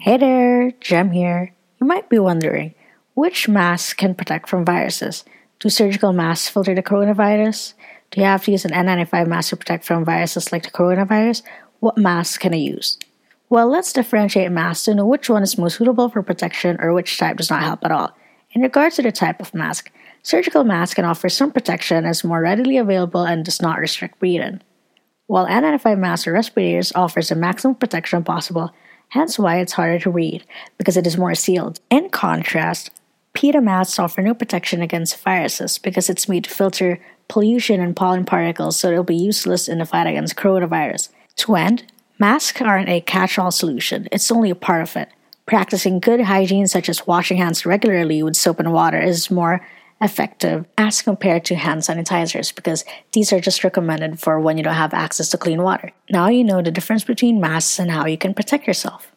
Hey there, Jem here. You might be wondering which masks can protect from viruses? Do surgical masks filter the coronavirus? Do you have to use an N95 mask to protect from viruses like the coronavirus? What mask can I use? Well, let's differentiate masks to know which one is most suitable for protection or which type does not help at all. In regards to the type of mask, surgical masks can offer some protection as more readily available and does not restrict breathing. While N95 masks or respirators offers the maximum protection possible, hence why it's harder to read because it is more sealed. In contrast, PETA masks offer no protection against viruses because it's made to filter pollution and pollen particles so it'll be useless in the fight against coronavirus. To end, masks aren't a catch all solution, it's only a part of it. Practicing good hygiene, such as washing hands regularly with soap and water, is more effective as compared to hand sanitizers because these are just recommended for when you don't have access to clean water. Now you know the difference between masks and how you can protect yourself.